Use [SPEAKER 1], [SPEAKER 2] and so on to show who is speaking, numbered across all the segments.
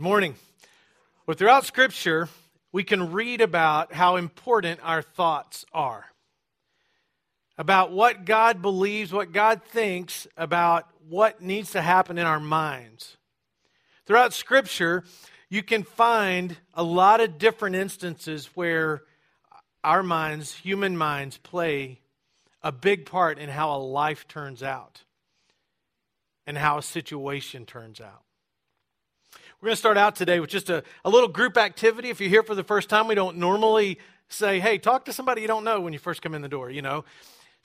[SPEAKER 1] Morning. Well, throughout Scripture, we can read about how important our thoughts are, about what God believes, what God thinks about what needs to happen in our minds. Throughout Scripture, you can find a lot of different instances where our minds, human minds, play a big part in how a life turns out and how a situation turns out. We're going to start out today with just a, a little group activity. If you're here for the first time, we don't normally say, hey, talk to somebody you don't know when you first come in the door, you know.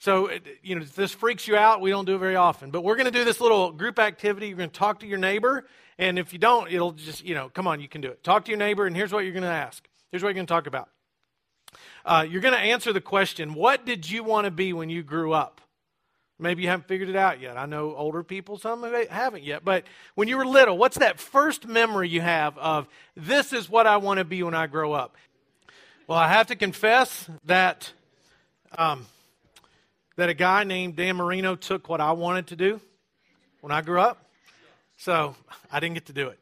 [SPEAKER 1] So, you know, if this freaks you out, we don't do it very often. But we're going to do this little group activity. You're going to talk to your neighbor. And if you don't, it'll just, you know, come on, you can do it. Talk to your neighbor, and here's what you're going to ask. Here's what you're going to talk about. Uh, you're going to answer the question What did you want to be when you grew up? Maybe you haven't figured it out yet. I know older people, some haven't yet. But when you were little, what's that first memory you have of this is what I want to be when I grow up? Well, I have to confess that um, that a guy named Dan Marino took what I wanted to do when I grew up. So I didn't get to do it.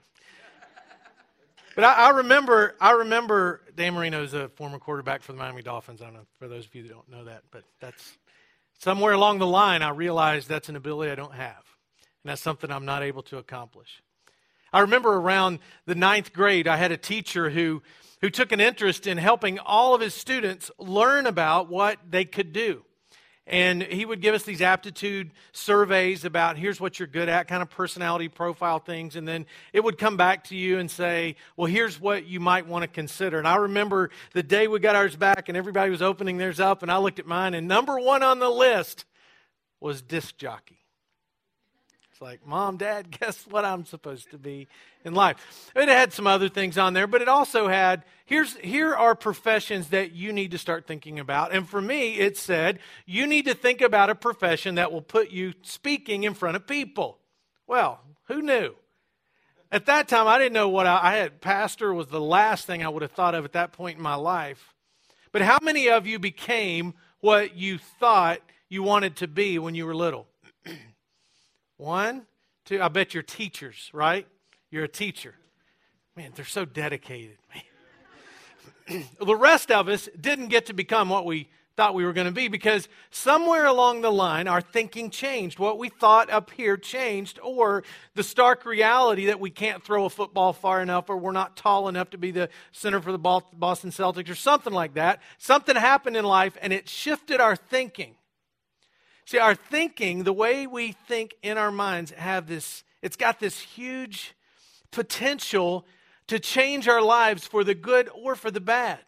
[SPEAKER 1] But I, I remember, I remember Dan Marino is a former quarterback for the Miami Dolphins. I don't know for those of you that don't know that, but that's Somewhere along the line, I realized that's an ability I don't have, and that's something I'm not able to accomplish. I remember around the ninth grade, I had a teacher who, who took an interest in helping all of his students learn about what they could do. And he would give us these aptitude surveys about here's what you're good at, kind of personality profile things. And then it would come back to you and say, well, here's what you might want to consider. And I remember the day we got ours back and everybody was opening theirs up, and I looked at mine, and number one on the list was disc jockey like, Mom, Dad, guess what I'm supposed to be in life? It had some other things on there, but it also had here's here are professions that you need to start thinking about. And for me, it said you need to think about a profession that will put you speaking in front of people. Well, who knew? At that time, I didn't know what I, I had. Pastor was the last thing I would have thought of at that point in my life. But how many of you became what you thought you wanted to be when you were little? One, two, I bet you're teachers, right? You're a teacher. Man, they're so dedicated. the rest of us didn't get to become what we thought we were going to be because somewhere along the line our thinking changed. What we thought up here changed, or the stark reality that we can't throw a football far enough, or we're not tall enough to be the center for the Boston Celtics, or something like that. Something happened in life and it shifted our thinking. See, our thinking, the way we think in our minds, have this, it's got this huge potential to change our lives for the good or for the bad.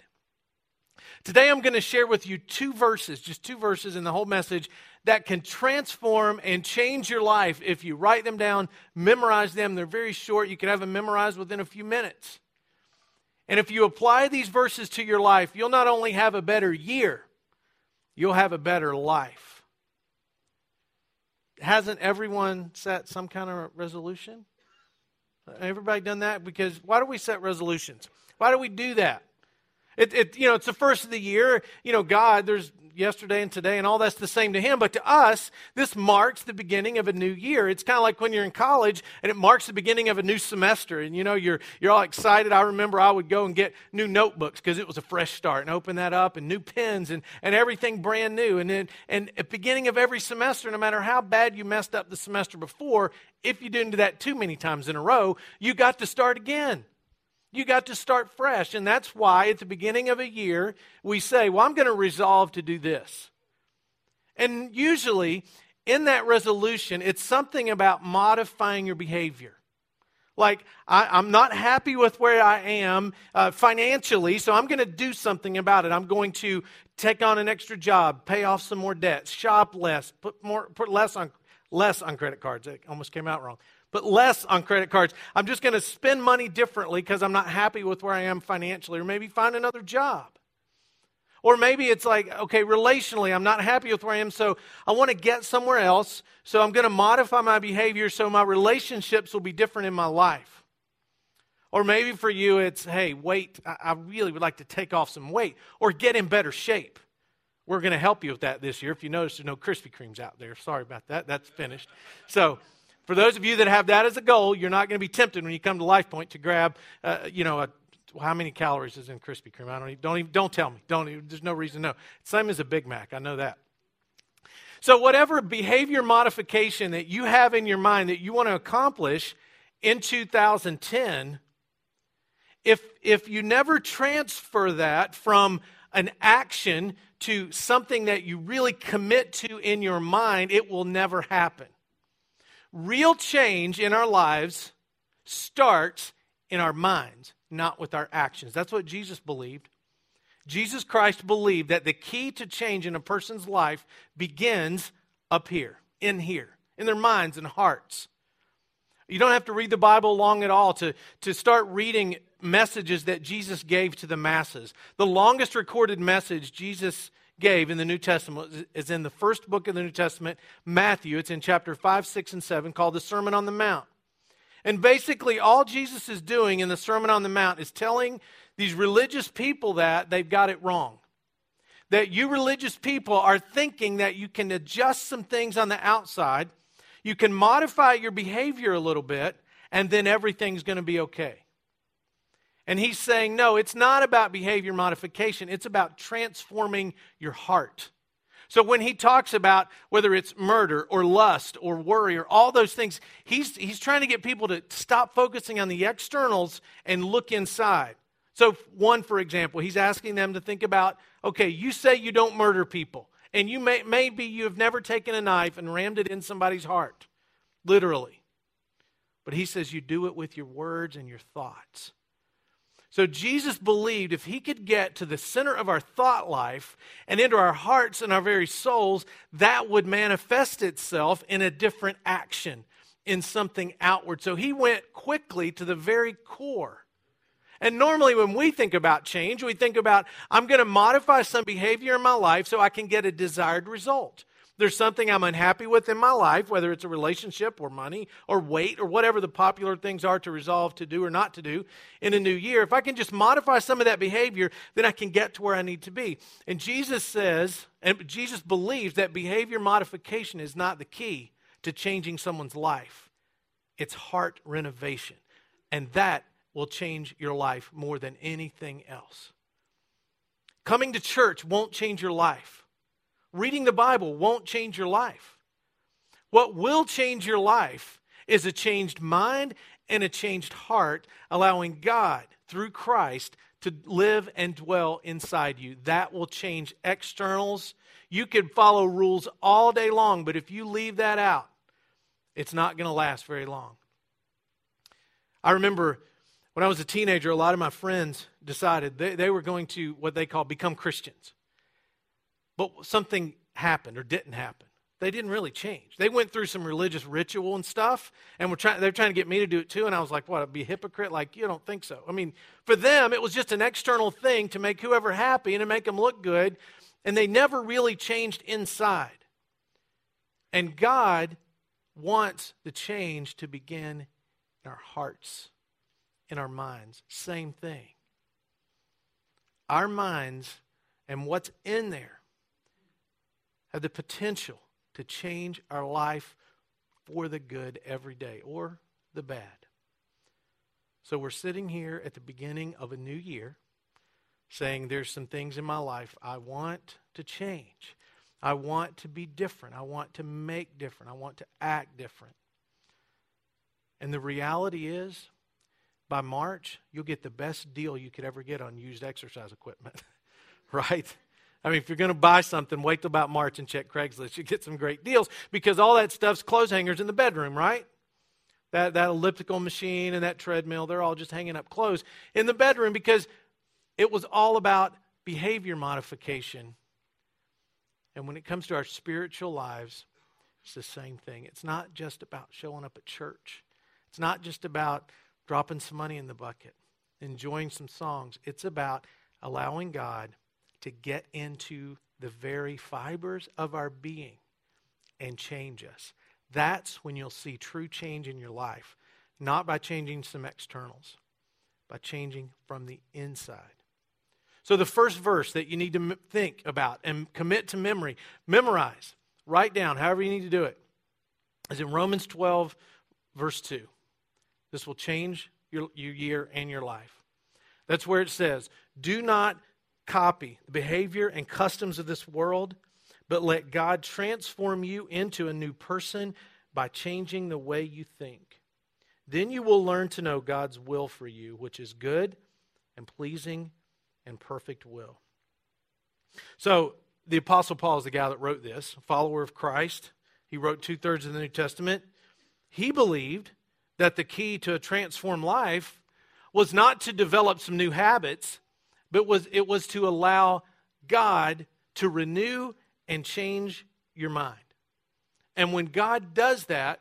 [SPEAKER 1] Today, I'm going to share with you two verses, just two verses in the whole message, that can transform and change your life if you write them down, memorize them. They're very short. You can have them memorized within a few minutes. And if you apply these verses to your life, you'll not only have a better year, you'll have a better life hasn't everyone set some kind of resolution? Everybody done that? Because why do we set resolutions? Why do we do that? It, it, you know, it's the first of the year. You know, God, there's yesterday and today, and all that's the same to Him. But to us, this marks the beginning of a new year. It's kind of like when you're in college and it marks the beginning of a new semester. And, you know, you're, you're all excited. I remember I would go and get new notebooks because it was a fresh start and open that up and new pens and, and everything brand new. And, then, and at beginning of every semester, no matter how bad you messed up the semester before, if you didn't do that too many times in a row, you got to start again. You got to start fresh. And that's why at the beginning of a year, we say, Well, I'm going to resolve to do this. And usually, in that resolution, it's something about modifying your behavior. Like, I, am not happy with where I am uh, financially, so I'm going to do something about it. I'm going to take on an extra job, pay off some more debts, shop less, put more, put less on, less on credit cards. It almost came out wrong but less on credit cards. I'm just going to spend money differently because I'm not happy with where I am financially, or maybe find another job. Or maybe it's like, okay, relationally, I'm not happy with where I am, so I want to get somewhere else, so I'm going to modify my behavior so my relationships will be different in my life. Or maybe for you, it's, hey, wait, I really would like to take off some weight or get in better shape. We're going to help you with that this year. If you notice, there's no Krispy Kremes out there. Sorry about that. That's finished. So, For those of you that have that as a goal, you're not going to be tempted when you come to Life Point to grab, uh, you know, a, how many calories is in Krispy Kreme? I don't even, don't even, don't tell me. Don't even, there's no reason to know. Same as a Big Mac. I know that. So whatever behavior modification that you have in your mind that you want to accomplish in 2010, if if you never transfer that from an action to something that you really commit to in your mind, it will never happen. Real change in our lives starts in our minds, not with our actions. That's what Jesus believed. Jesus Christ believed that the key to change in a person's life begins up here, in here, in their minds and hearts. You don't have to read the Bible long at all to, to start reading messages that Jesus gave to the masses. The longest recorded message Jesus gave in the New Testament is in the first book of the New Testament, Matthew. It's in chapter 5, 6, and 7, called the Sermon on the Mount. And basically, all Jesus is doing in the Sermon on the Mount is telling these religious people that they've got it wrong. That you religious people are thinking that you can adjust some things on the outside, you can modify your behavior a little bit, and then everything's going to be okay. And he's saying, no, it's not about behavior modification, it's about transforming your heart. So when he talks about whether it's murder or lust or worry or all those things, he's, he's trying to get people to stop focusing on the externals and look inside. So, one, for example, he's asking them to think about okay, you say you don't murder people, and you may, maybe you have never taken a knife and rammed it in somebody's heart, literally. But he says you do it with your words and your thoughts. So Jesus believed if he could get to the center of our thought life and into our hearts and our very souls, that would manifest itself in a different action, in something outward. So he went quickly to the very core. And normally, when we think about change, we think about, I'm going to modify some behavior in my life so I can get a desired result there's something I'm unhappy with in my life, whether it's a relationship or money or weight or whatever the popular things are to resolve to do or not to do in a new year, if I can just modify some of that behavior, then I can get to where I need to be. And Jesus says, and Jesus believes that behavior modification is not the key to changing someone's life, it's heart renovation. And that will change your life more than anything else. Coming to church won't change your life. Reading the Bible won't change your life. What will change your life is a changed mind and a changed heart, allowing God through Christ to live and dwell inside you. That will change externals. You could follow rules all day long, but if you leave that out, it's not going to last very long. I remember when I was a teenager, a lot of my friends decided they, they were going to what they call become Christians. But something happened or didn't happen. They didn't really change. They went through some religious ritual and stuff, and were trying, they're trying to get me to do it too. And I was like, what, be a hypocrite? Like, you don't think so. I mean, for them, it was just an external thing to make whoever happy and to make them look good, and they never really changed inside. And God wants the change to begin in our hearts, in our minds. Same thing. Our minds and what's in there have the potential to change our life for the good every day or the bad. So we're sitting here at the beginning of a new year saying there's some things in my life I want to change. I want to be different. I want to make different. I want to act different. And the reality is, by March, you'll get the best deal you could ever get on used exercise equipment, right? I mean, if you're going to buy something, wait till about March and check Craigslist. You get some great deals because all that stuff's clothes hangers in the bedroom, right? That, that elliptical machine and that treadmill, they're all just hanging up clothes in the bedroom because it was all about behavior modification. And when it comes to our spiritual lives, it's the same thing. It's not just about showing up at church, it's not just about dropping some money in the bucket, enjoying some songs. It's about allowing God to get into the very fibers of our being and change us. That's when you'll see true change in your life, not by changing some externals, by changing from the inside. So, the first verse that you need to think about and commit to memory, memorize, write down, however you need to do it, is in Romans 12, verse 2. This will change your, your year and your life. That's where it says, Do not copy the behavior and customs of this world, but let God transform you into a new person by changing the way you think. Then you will learn to know God's will for you, which is good and pleasing and perfect will. So, the Apostle Paul is the guy that wrote this, follower of Christ. He wrote two thirds of the New Testament. He believed that the key to a transformed life was not to develop some new habits, but was, it was to allow God to renew and change your mind. And when God does that,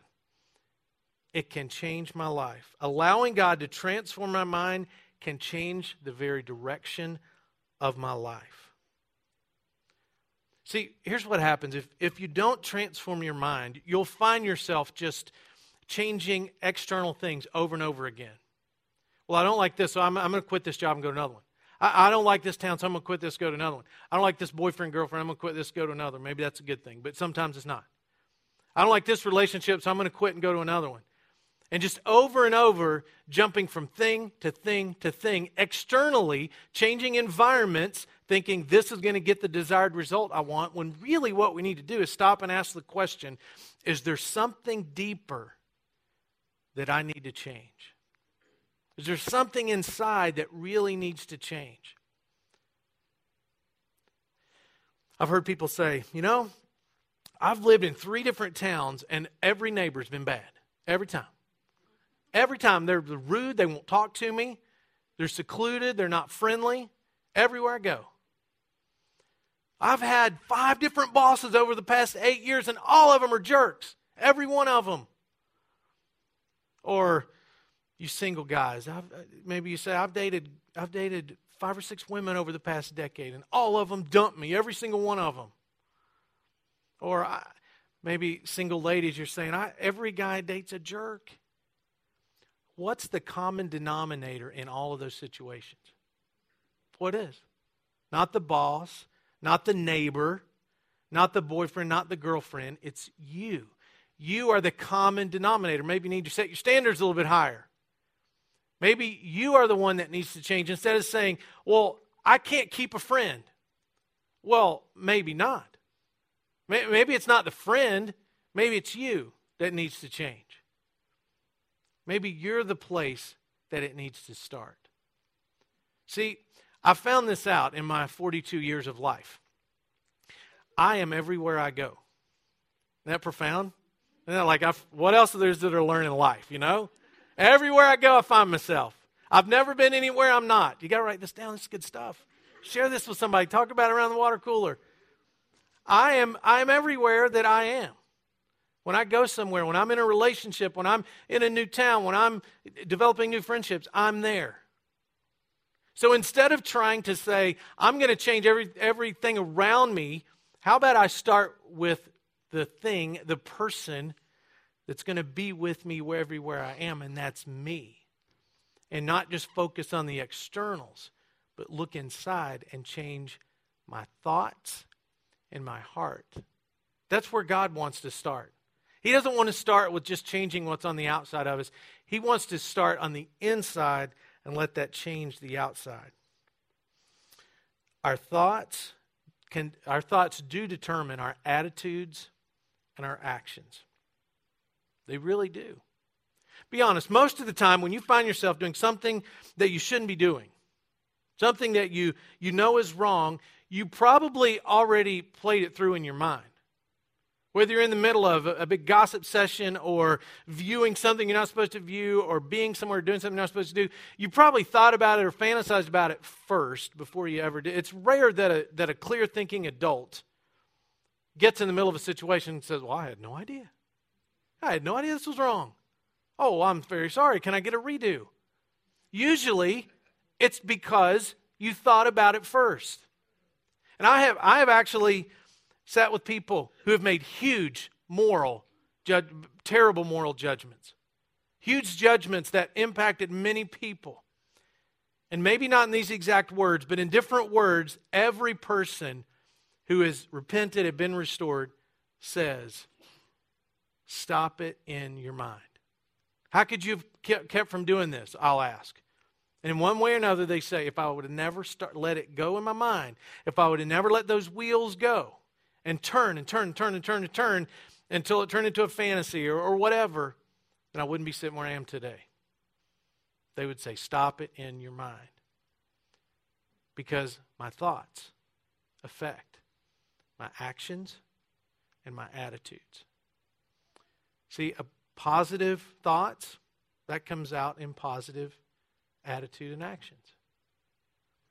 [SPEAKER 1] it can change my life. Allowing God to transform my mind can change the very direction of my life. See, here's what happens if, if you don't transform your mind, you'll find yourself just changing external things over and over again. Well, I don't like this, so I'm, I'm going to quit this job and go to another one. I, I don't like this town, so I'm going to quit this, go to another one. I don't like this boyfriend, girlfriend, I'm going to quit this, go to another. Maybe that's a good thing, but sometimes it's not. I don't like this relationship, so I'm going to quit and go to another one. And just over and over, jumping from thing to thing to thing, externally, changing environments, thinking this is going to get the desired result I want, when really what we need to do is stop and ask the question is there something deeper that I need to change? Is there something inside that really needs to change? I've heard people say, you know, I've lived in three different towns and every neighbor's been bad. Every time. Every time. They're rude. They won't talk to me. They're secluded. They're not friendly. Everywhere I go. I've had five different bosses over the past eight years and all of them are jerks. Every one of them. Or you single guys, I've, uh, maybe you say, I've dated, I've dated five or six women over the past decade, and all of them dumped me, every single one of them. Or I, maybe single ladies, you're saying, every guy dates a jerk. What's the common denominator in all of those situations? What is? Not the boss, not the neighbor, not the boyfriend, not the girlfriend. It's you. You are the common denominator. Maybe you need to set your standards a little bit higher. Maybe you are the one that needs to change instead of saying, well, I can't keep a friend. Well, maybe not. Maybe it's not the friend, maybe it's you that needs to change. Maybe you're the place that it needs to start. See, I found this out in my 42 years of life. I am everywhere I go. Isn't that profound? Isn't that like, I've, what else is there to learn in life, you know? Everywhere I go, I find myself. I've never been anywhere I'm not. You got to write this down. This is good stuff. Share this with somebody. Talk about it around the water cooler. I am, I am everywhere that I am. When I go somewhere, when I'm in a relationship, when I'm in a new town, when I'm developing new friendships, I'm there. So instead of trying to say, I'm going to change every, everything around me, how about I start with the thing, the person that's going to be with me everywhere I am, and that's me. And not just focus on the externals, but look inside and change my thoughts and my heart. That's where God wants to start. He doesn't want to start with just changing what's on the outside of us. He wants to start on the inside and let that change the outside. Our thoughts can our thoughts do determine our attitudes and our actions. They really do. Be honest, most of the time when you find yourself doing something that you shouldn't be doing, something that you, you know is wrong, you probably already played it through in your mind. Whether you're in the middle of a, a big gossip session or viewing something you're not supposed to view or being somewhere doing something you're not supposed to do, you probably thought about it or fantasized about it first before you ever did. It's rare that a, that a clear thinking adult gets in the middle of a situation and says, Well, I had no idea. I had no idea this was wrong. Oh, I'm very sorry. Can I get a redo? Usually, it's because you thought about it first. And I have, I have actually sat with people who have made huge moral, judge, terrible moral judgments, huge judgments that impacted many people. And maybe not in these exact words, but in different words, every person who has repented and been restored says, Stop it in your mind. How could you have kept from doing this? I'll ask. And in one way or another, they say, if I would have never start, let it go in my mind, if I would have never let those wheels go and turn and turn and turn and turn and turn until it turned into a fantasy or, or whatever, then I wouldn't be sitting where I am today. They would say, stop it in your mind. Because my thoughts affect my actions and my attitudes. See, a positive thoughts, that comes out in positive attitude and actions.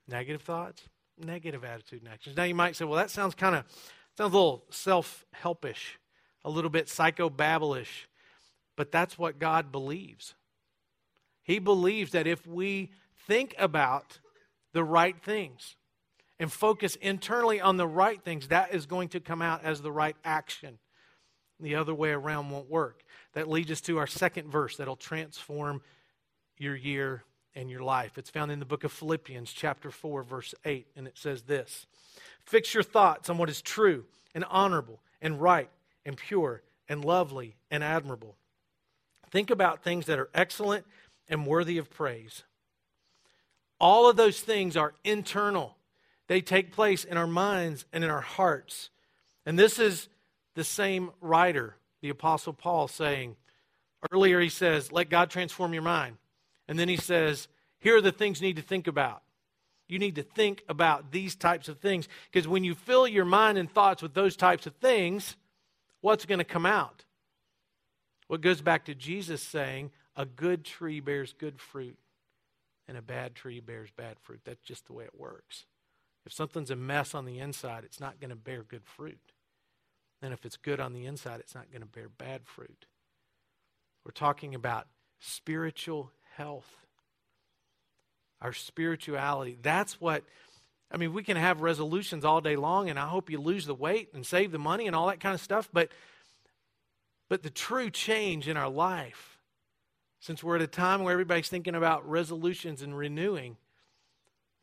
[SPEAKER 1] Negative thoughts, negative attitude and actions. Now you might say, well, that sounds kind of sounds a little self-helpish, a little bit psychobabblish, but that's what God believes. He believes that if we think about the right things and focus internally on the right things, that is going to come out as the right action. The other way around won't work. That leads us to our second verse that'll transform your year and your life. It's found in the book of Philippians, chapter 4, verse 8, and it says this Fix your thoughts on what is true and honorable and right and pure and lovely and admirable. Think about things that are excellent and worthy of praise. All of those things are internal, they take place in our minds and in our hearts. And this is the same writer, the Apostle Paul, saying, earlier he says, Let God transform your mind. And then he says, Here are the things you need to think about. You need to think about these types of things. Because when you fill your mind and thoughts with those types of things, what's going to come out? What well, goes back to Jesus saying, a good tree bears good fruit, and a bad tree bears bad fruit. That's just the way it works. If something's a mess on the inside, it's not going to bear good fruit. And if it's good on the inside, it's not going to bear bad fruit. We're talking about spiritual health, our spirituality. That's what, I mean, we can have resolutions all day long, and I hope you lose the weight and save the money and all that kind of stuff, but, but the true change in our life since we're at a time where everybody's thinking about resolutions and renewing,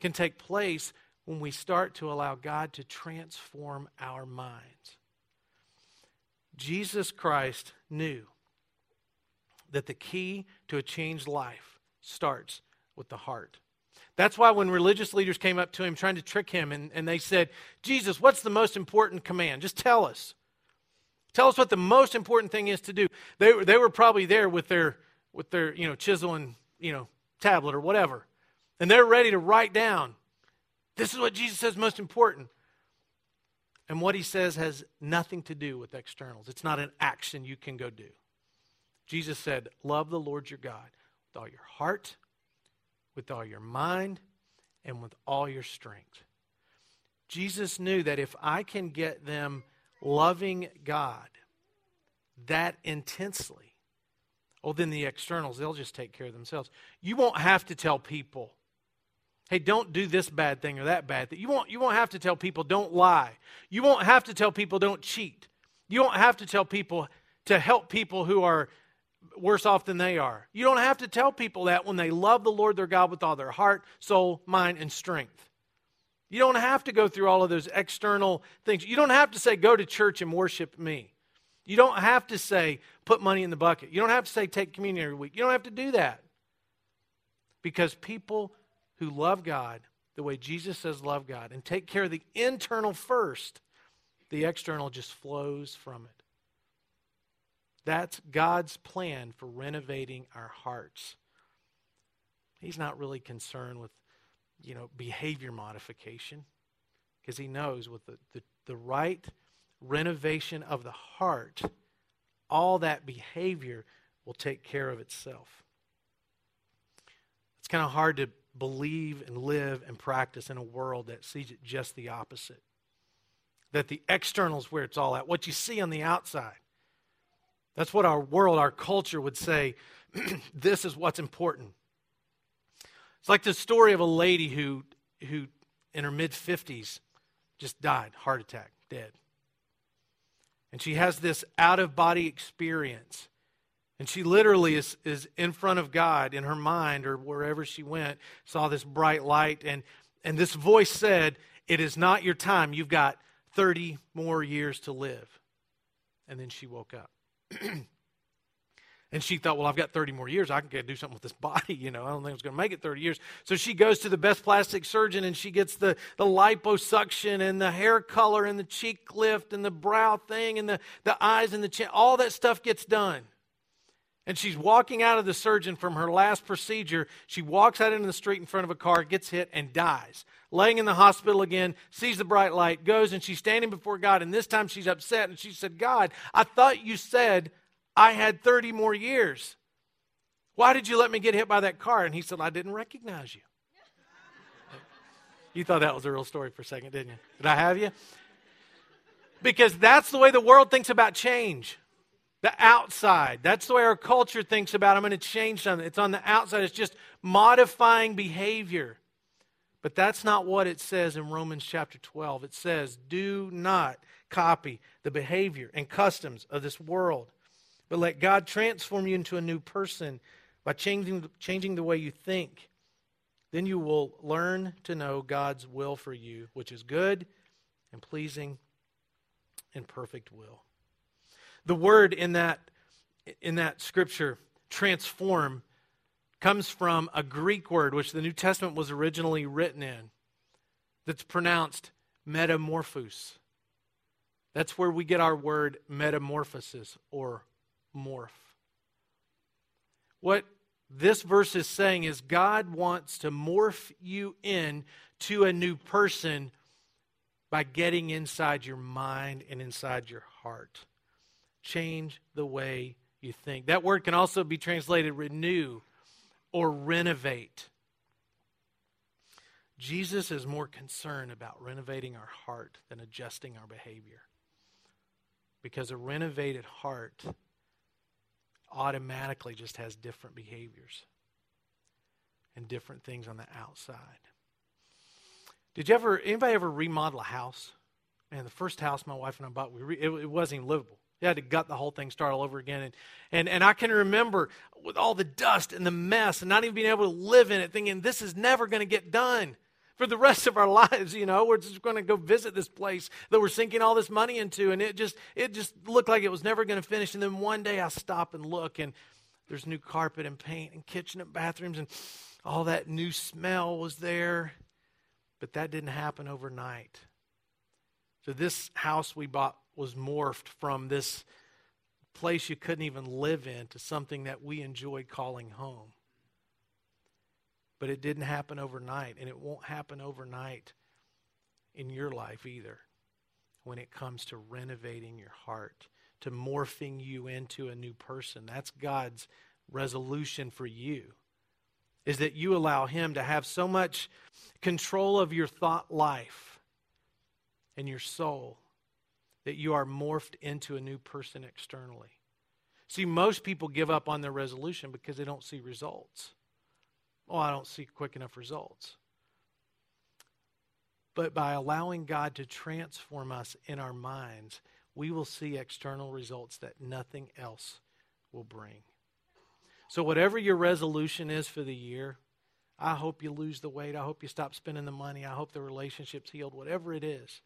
[SPEAKER 1] can take place when we start to allow God to transform our minds. Jesus Christ knew that the key to a changed life starts with the heart. That's why when religious leaders came up to him trying to trick him and, and they said, Jesus, what's the most important command? Just tell us. Tell us what the most important thing is to do. They, they were probably there with their with their, you know, chisel and, you know, tablet or whatever. And they're ready to write down. This is what Jesus says most important. And what he says has nothing to do with externals. It's not an action you can go do. Jesus said, Love the Lord your God with all your heart, with all your mind, and with all your strength. Jesus knew that if I can get them loving God that intensely, Oh, then the externals, they'll just take care of themselves. You won't have to tell people, hey, don't do this bad thing or that bad thing. You won't, you won't have to tell people, don't lie. You won't have to tell people, don't cheat. You won't have to tell people to help people who are worse off than they are. You don't have to tell people that when they love the Lord their God with all their heart, soul, mind, and strength. You don't have to go through all of those external things. You don't have to say, go to church and worship me. You don't have to say, put money in the bucket. You don't have to say, take communion every week. You don't have to do that. Because people who love God the way Jesus says love God and take care of the internal first, the external just flows from it. That's God's plan for renovating our hearts. He's not really concerned with, you know, behavior modification because he knows with the, the, the right renovation of the heart, all that behavior will take care of itself. It's kind of hard to believe and live and practice in a world that sees it just the opposite. That the external is where it's all at, what you see on the outside. That's what our world, our culture would say this is what's important. It's like the story of a lady who, who in her mid 50s, just died, heart attack, dead. And she has this out of body experience. And she literally is, is in front of God in her mind or wherever she went, saw this bright light. And, and this voice said, It is not your time. You've got 30 more years to live. And then she woke up. And she thought, well, I've got 30 more years. I can do something with this body. You know, I don't think it's going to make it 30 years. So she goes to the best plastic surgeon and she gets the, the liposuction and the hair color and the cheek lift and the brow thing and the, the eyes and the chin. All that stuff gets done. And she's walking out of the surgeon from her last procedure. She walks out into the street in front of a car, gets hit, and dies. Laying in the hospital again, sees the bright light, goes, and she's standing before God. And this time she's upset. And she said, God, I thought you said I had 30 more years. Why did you let me get hit by that car? And he said, I didn't recognize you. You thought that was a real story for a second, didn't you? Did I have you? Because that's the way the world thinks about change. The outside. That's the way our culture thinks about I'm going to change something. It's on the outside. It's just modifying behavior. But that's not what it says in Romans chapter 12. It says, do not copy the behavior and customs of this world but let God transform you into a new person by changing, changing the way you think. Then you will learn to know God's will for you, which is good and pleasing and perfect will. The word in that, in that scripture, transform, comes from a Greek word which the New Testament was originally written in, that's pronounced metamorphos. That's where we get our word metamorphosis or morph. What this verse is saying is God wants to morph you in to a new person by getting inside your mind and inside your heart. Change the way you think. That word can also be translated renew or renovate. Jesus is more concerned about renovating our heart than adjusting our behavior. Because a renovated heart automatically just has different behaviors and different things on the outside. Did you ever, anybody ever remodel a house? Man, the first house my wife and I bought, we re, it, it wasn't even livable. You had to gut the whole thing, start all over again. And, and, and I can remember with all the dust and the mess and not even being able to live in it, thinking, this is never going to get done for the rest of our lives you know? We're just going to go visit this place that we're sinking all this money into and it just it just looked like it was never going to finish. And then one day i stop and look and there's new carpet and paint and kitchen and bathrooms and all that new smell was there. But that didn't happen overnight. So this house we bought was morphed from this place you couldn't even live in to something that we enjoyed calling home but it didn't happen overnight, and it won't happen overnight in your life either when it comes to renovating your heart, to morphing you into a new person. That's God's resolution for you. Is that you allow Him to have so much control of your thought life and your soul that you are morphed into a new person externally. See, most people give up on their resolution because they don't see results. Oh, I don't see quick enough results. But by allowing God to transform us in our minds, we will see external results that nothing else will bring. So, whatever your resolution is for the year, I hope you lose the weight. I hope you stop spending the money. I hope the relationship's healed, whatever it is.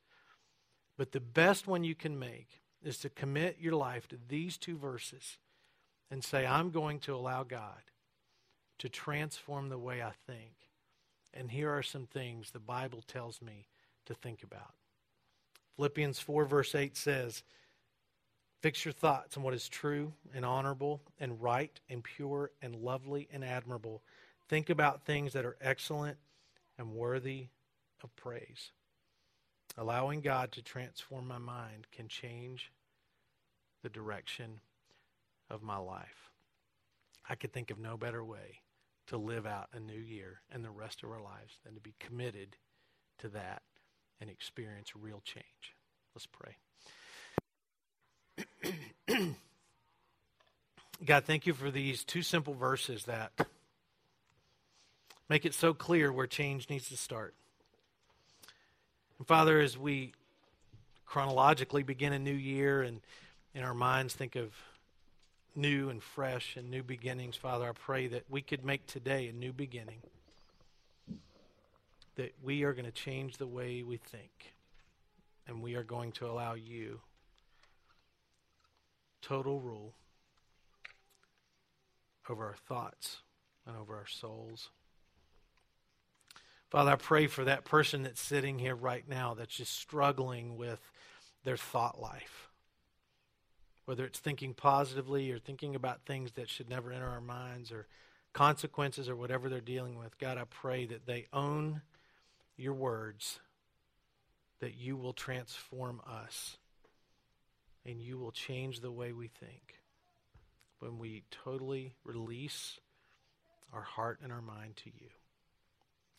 [SPEAKER 1] But the best one you can make is to commit your life to these two verses and say, I'm going to allow God to transform the way I think. And here are some things the Bible tells me to think about. Philippians 4, verse 8 says, Fix your thoughts on what is true and honorable and right and pure and lovely and admirable. Think about things that are excellent and worthy of praise. Allowing God to transform my mind can change the direction of my life. I could think of no better way to live out a new year and the rest of our lives than to be committed to that and experience real change. Let's pray. God, thank you for these two simple verses that make it so clear where change needs to start. Father, as we chronologically begin a new year and in our minds think of new and fresh and new beginnings, Father, I pray that we could make today a new beginning. That we are going to change the way we think. And we are going to allow you total rule over our thoughts and over our souls. Father, I pray for that person that's sitting here right now that's just struggling with their thought life. Whether it's thinking positively or thinking about things that should never enter our minds or consequences or whatever they're dealing with, God, I pray that they own your words, that you will transform us and you will change the way we think when we totally release our heart and our mind to you.